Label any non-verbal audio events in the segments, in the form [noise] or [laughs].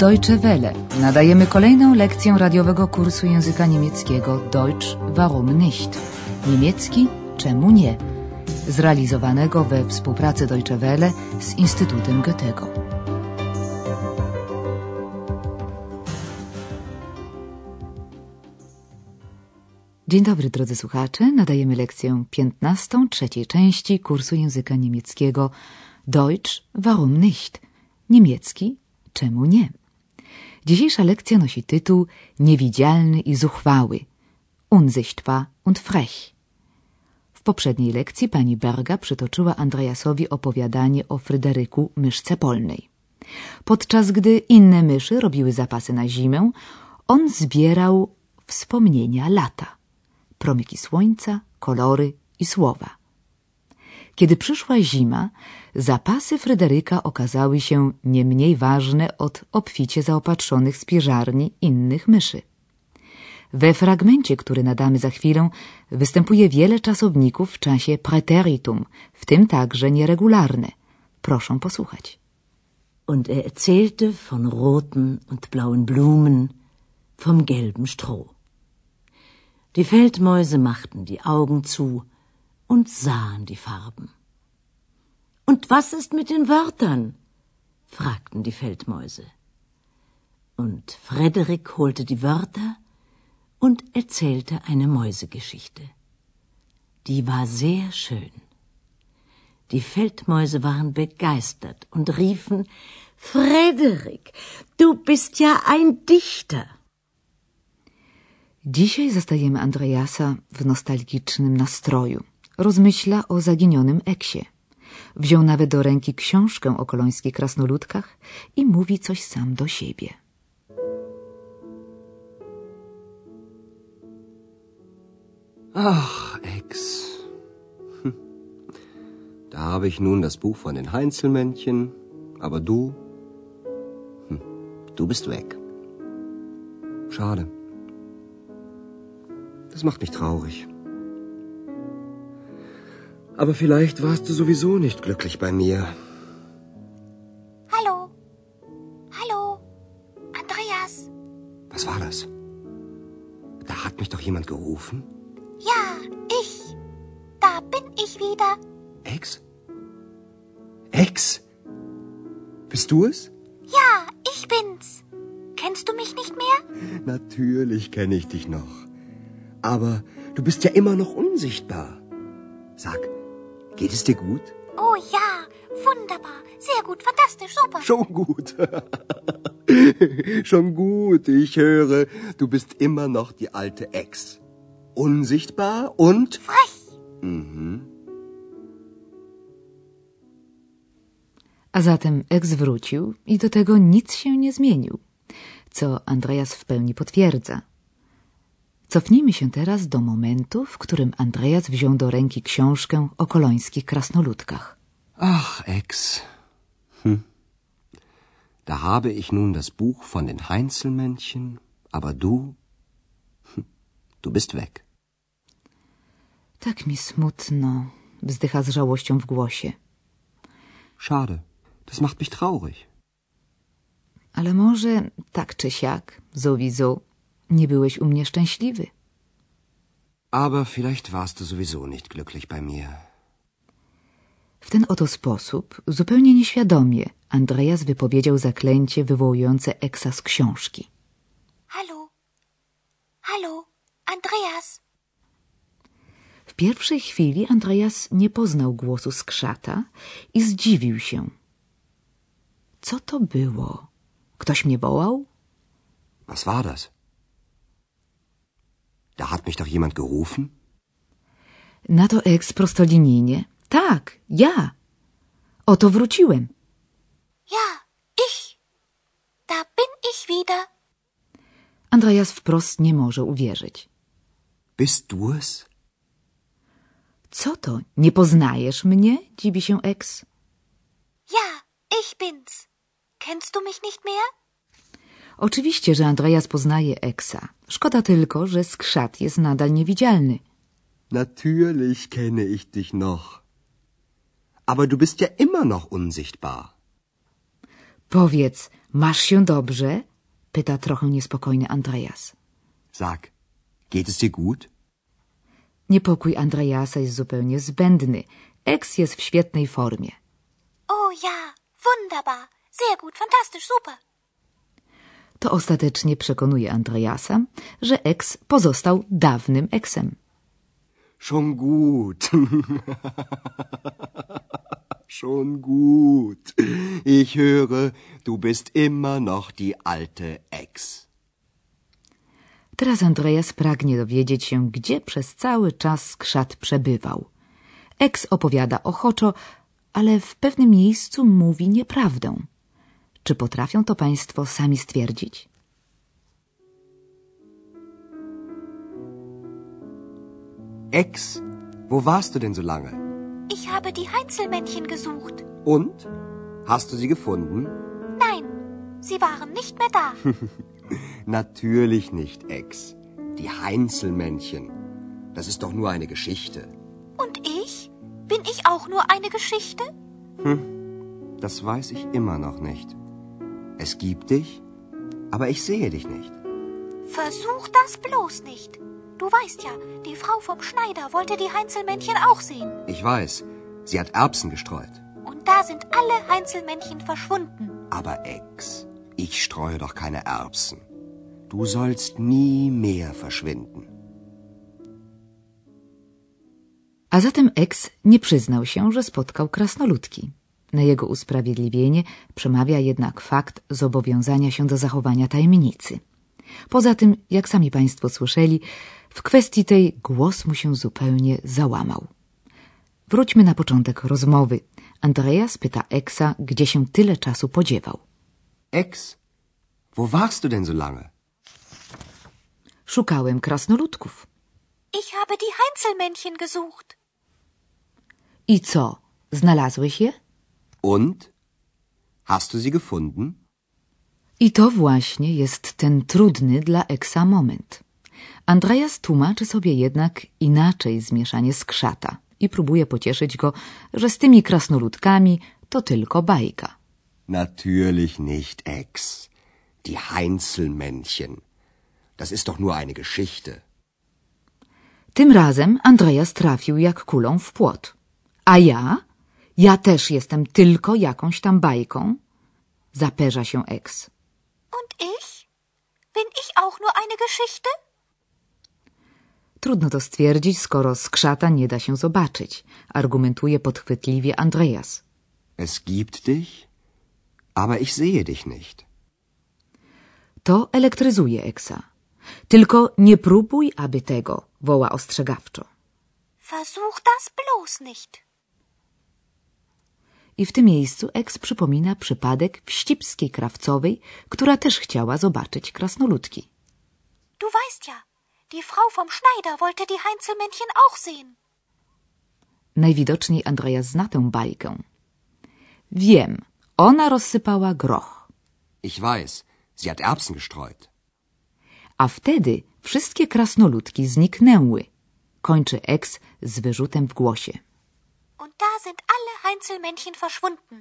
Deutsche Welle. Nadajemy kolejną lekcję radiowego kursu języka niemieckiego Deutsch warum nicht? Niemiecki czemu nie? Zrealizowanego we współpracy Deutsche Welle z Instytutem Goethego. Dzień dobry drodzy słuchacze. Nadajemy lekcję 15 trzeciej części kursu języka niemieckiego Deutsch warum nicht? Niemiecki czemu nie? Dzisiejsza lekcja nosi tytuł Niewidzialny i zuchwały. Unsichtbar und frech. W poprzedniej lekcji pani Berga przytoczyła Andreasowi opowiadanie o Fryderyku myszce polnej. Podczas gdy inne myszy robiły zapasy na zimę, on zbierał wspomnienia lata. Promyki słońca, kolory i słowa. Kiedy przyszła zima, zapasy Fryderyka okazały się nie mniej ważne od obficie zaopatrzonych spieżarni innych myszy. We fragmencie, który nadamy za chwilę, występuje wiele czasowników w czasie preteritum, w tym także nieregularne. Proszę posłuchać. Und er erzählte von roten und blauen Blumen, vom gelben Stroh. Die Feldmäuse machten die Augen zu und sahen die Farben. Und was ist mit den Wörtern? fragten die Feldmäuse. Und Frederik holte die Wörter und erzählte eine Mäusegeschichte. Die war sehr schön. Die Feldmäuse waren begeistert und riefen Frederik, du bist ja ein Dichter. Dzisiaj zastajemy Andreasa w nostalgicznym nastroju. Rozmyśla o zaginionym eksie. Wziął nawet do ręki książkę o kolońskich krasnoludkach i mówi coś sam do siebie. Ach, Ex. [laughs] Da habe ich nun das Buch von den Heinzelmännchen, aber du, hm, du bist weg. Schade. Das macht mich traurig. Aber vielleicht warst du sowieso nicht glücklich bei mir. Hallo? Hallo? Andreas? Was war das? Da hat mich doch jemand gerufen. Ja, ich. Da bin ich wieder. Ex? Ex? Bist du es? Ja, ich bin's. Kennst du mich nicht mehr? Natürlich kenne ich dich noch. Aber du bist ja immer noch unsichtbar. Sag, geht es dir gut? Oh ja, wunderbar. Sehr gut, fantastisch, super. Schon gut. [laughs] Schon gut. Ich höre, du bist immer noch die alte Ex. Unsichtbar und Frech. Mhm. A zatem eks wrócił i do tego nic się nie zmienił, co Andreas w pełni potwierdza. Cofnijmy się teraz do momentu, w którym Andreas wziął do ręki książkę o kolońskich krasnoludkach. Ach, Ex. Hm. Da habe ich nun das Buch von den Heinzelmännchen, aber du, hm, du bist weg. Tak mi smutno, wzdycha z żałością w głosie. Schade. Das macht mich traurig. Ale może tak czy siak, sowieso, nie byłeś u mnie szczęśliwy. Aber vielleicht warst du sowieso nicht glücklich bei mir. W ten oto sposób, zupełnie nieświadomie, Andreas wypowiedział zaklęcie wywołujące Eksa z książki. Hallo? Hallo? Andreas? W pierwszej chwili Andreas nie poznał głosu skrzata i zdziwił się. Co to było? Ktoś mnie wołał? Was war das? Da hat mich doch jemand gerufen? Na to Eks prostolinijnie. Tak, ja. Oto wróciłem. Ja, ich. Da bin ich wieder. Andreas wprost nie może uwierzyć. Bist du es? Co to? Nie poznajesz mnie? Dziwi się Eks. Ja, ich bin's. Kennst du mich nicht mehr? Oczywiście, że Andreas poznaje Eksa. Szkoda tylko, że skrzat jest nadal niewidzialny. Natürlich kenne ich dich noch. Aber du bist ja immer noch unsichtbar. Powiedz, masz się dobrze? pyta trochę niespokojny Andreas. Sag, geht es dir gut? Niepokój Andreasa jest zupełnie zbędny. Ex jest w świetnej formie. Oh ja, wunderbar. Sehr gut, fantastisch, super. To ostatecznie przekonuje Andreasa, że ex pozostał dawnym eksem. Schon gut. [laughs] Schon gut. Ich höre, du bist immer noch die alte Ex. Teraz Andreas pragnie dowiedzieć się, gdzie przez cały czas skrzat przebywał. Ex opowiada ochoczo, ale w pewnym miejscu mówi nieprawdę. Czy potrafią to państwo sami stwierdzić? Ex, wo warst du denn so lange? Ich habe die Heinzelmännchen gesucht. Und? Hast du sie gefunden? Nein, sie waren nicht mehr da. [laughs] Natürlich nicht, Ex. Die Heinzelmännchen. Das ist doch nur eine Geschichte. Und ich? Bin ich auch nur eine Geschichte? Das weiß ich immer noch nicht. Es gibt dich, aber ich sehe dich nicht. Versuch das bloß nicht. Du weißt ja, die Frau vom Schneider wollte die Heinzelmännchen auch sehen. Ich weiß, sie hat Erbsen gestreut. Und da sind alle Heinzelmännchen verschwunden. Aber Ex, ich streue doch keine Erbsen. Du sollst nie mehr verschwinden. A zatem ex nie przyznał się, że spotkał krasnoludki. Na jego usprawiedliwienie przemawia jednak fakt zobowiązania się do zachowania tajemnicy. Poza tym, jak sami Państwo słyszeli, w kwestii tej głos mu się zupełnie załamał. Wróćmy na początek rozmowy. Andreas pyta Exa, gdzie się tyle czasu podziewał. Ex, wo warst du denn so lange? Szukałem krasnoludków. Ich habe die Heinzelmännchen gesucht. I co, znalazłeś je? Und? Hast du sie gefunden? I to właśnie jest ten trudny dla Eksa moment. Andreas tłumaczy sobie jednak inaczej zmieszanie skrzata i próbuje pocieszyć go, że z tymi krasnoludkami to tylko bajka. Natürlich nicht, Ex. Die Heinzelmännchen. Das ist doch nur eine Geschichte. Tym razem Andreas trafił jak kulą w płot. A ja? Ja też jestem tylko jakąś tam bajką? Zaperza się Ex. Und ich? Bin ich auch nur eine Geschichte? Trudno to stwierdzić, skoro skrzata nie da się zobaczyć, argumentuje podchwytliwie Andreas. Es gibt dich, aber ich sehe dich nicht. To elektryzuje Eksa. Tylko nie próbuj, aby tego, woła ostrzegawczo. Versuch das bloß nicht. I w tym miejscu Eks przypomina przypadek wścibskiej krawcowej, która też chciała zobaczyć krasnoludki. Du weißt ja, die Frau vom Schneider wollte die Heinzelmännchen auch sehen. Najwidoczniej Andreas zna tę bajkę. Wiem, ona rozsypała groch, Ich weiß, sie hat Erbsen gestreut. a wtedy wszystkie krasnoludki zniknęły. Kończy Eks z wyrzutem w głosie. Und da sind alle Heinzelmännchen verschwunden.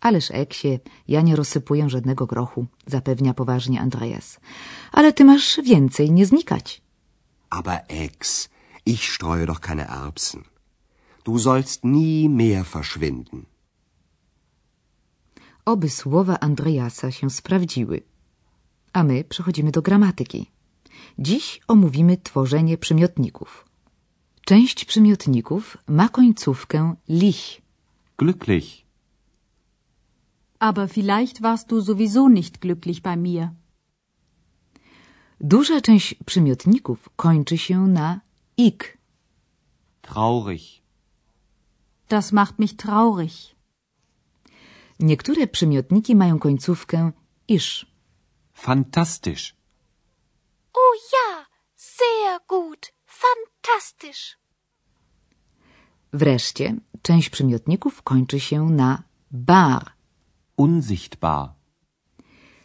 Ależ Eksie, ja nie rozsypuję żadnego grochu, zapewnia poważnie Andreas. Ale ty masz więcej nie znikać. Aber Ex, ich streue doch keine Erbsen. Du sollst nie mehr verschwinden. Oby słowa Andreasa się sprawdziły. A my przechodzimy do gramatyki. Dziś omówimy tworzenie przymiotników. Część przymiotników ma końcówkę lich. Glücklich. Aber vielleicht warst du sowieso nicht glücklich bei mir. Duża część przymiotników kończy się na ik. Traurig. Das macht mich traurig. Niektóre przymiotniki mają końcówkę isz. Fantastisch. Oh ja, sehr gut, fantastisch. Wreszcie część przymiotników kończy się na bar. Unsichtbar.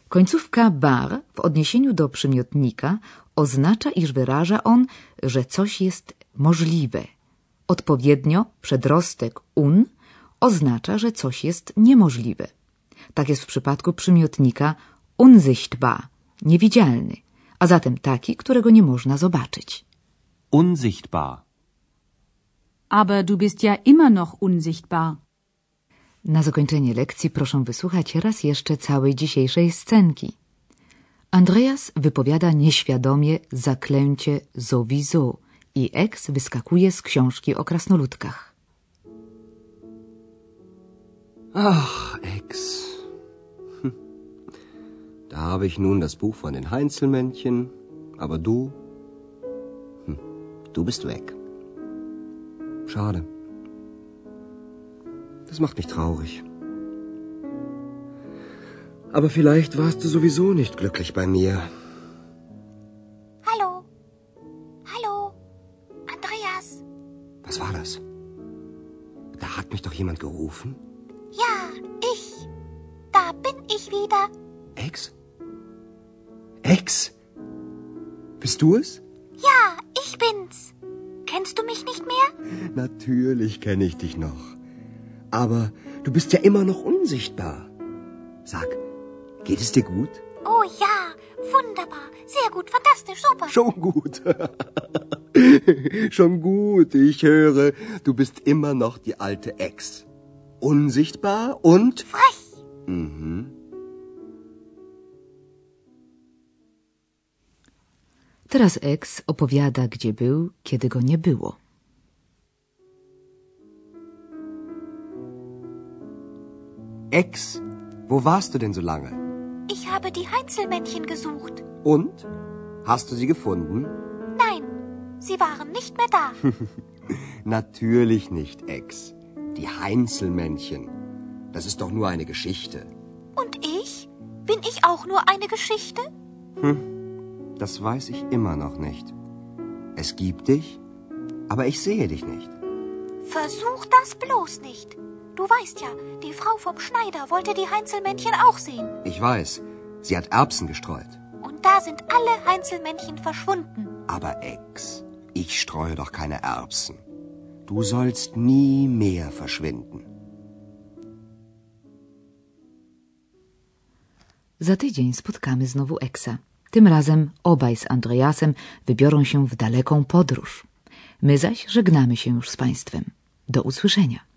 Końcówka bar w odniesieniu do przymiotnika oznacza, iż wyraża on, że coś jest możliwe. Odpowiednio przedrostek un oznacza, że coś jest niemożliwe. Tak jest w przypadku przymiotnika unsichtbar, niewidzialny, a zatem taki, którego nie można zobaczyć. Unsichtbar. Aber du bist ja immer noch unsichtbar. Na zakończenie lekcji proszę wysłuchać raz jeszcze całej dzisiejszej scenki. Andreas wypowiada nieświadomie zaklęcie sowieso i ex wyskakuje z książki o krasnoludkach. Ach, Ex. Hm. Da habe ich nun das Buch von den Heinzelmännchen, aber du, hm, du bist weg. Schade. Das macht mich traurig. Aber vielleicht warst du sowieso nicht glücklich bei mir. Hallo? Hallo? Andreas? Was war das? Da hat mich doch jemand gerufen. Ja, ich. Da bin ich wieder. Ex? Ex? Bist du es? Ja, ich bin's. Kennst du mich nicht mehr? Natürlich kenne ich dich noch. Aber du bist ja immer noch unsichtbar. Sag, geht es dir gut? Oh ja, wunderbar. Sehr gut, fantastisch, super. Schon gut. [laughs] Schon gut. Ich höre, du bist immer noch die alte Ex. Unsichtbar und... Frech. Mhm. Teraz ex opowiada, gdzie był, kiedy go nie było. Ex, wo warst du denn so lange? Ich habe die Heinzelmännchen gesucht. Und? Hast du sie gefunden? Nein, sie waren nicht mehr da. [laughs] Natürlich nicht, Ex. Die Heinzelmännchen. Das ist doch nur eine Geschichte. Und ich? Bin ich auch nur eine Geschichte? Das weiß ich immer noch nicht. Es gibt dich, aber ich sehe dich nicht. Versuch das bloß nicht. Du weißt ja, die Frau vom Schneider wollte die Heinzelmännchen auch sehen. Ich weiß, sie hat Erbsen gestreut. Und da sind alle Heinzelmännchen verschwunden. Aber Ex, ich streue doch keine Erbsen. Du sollst nie mehr verschwinden. Za tydzień spotkamy znowu Eksa. Tym razem obaj z Andreasem wybiorą się w daleką podróż. My zaś żegnamy się już z Państwem. Do usłyszenia.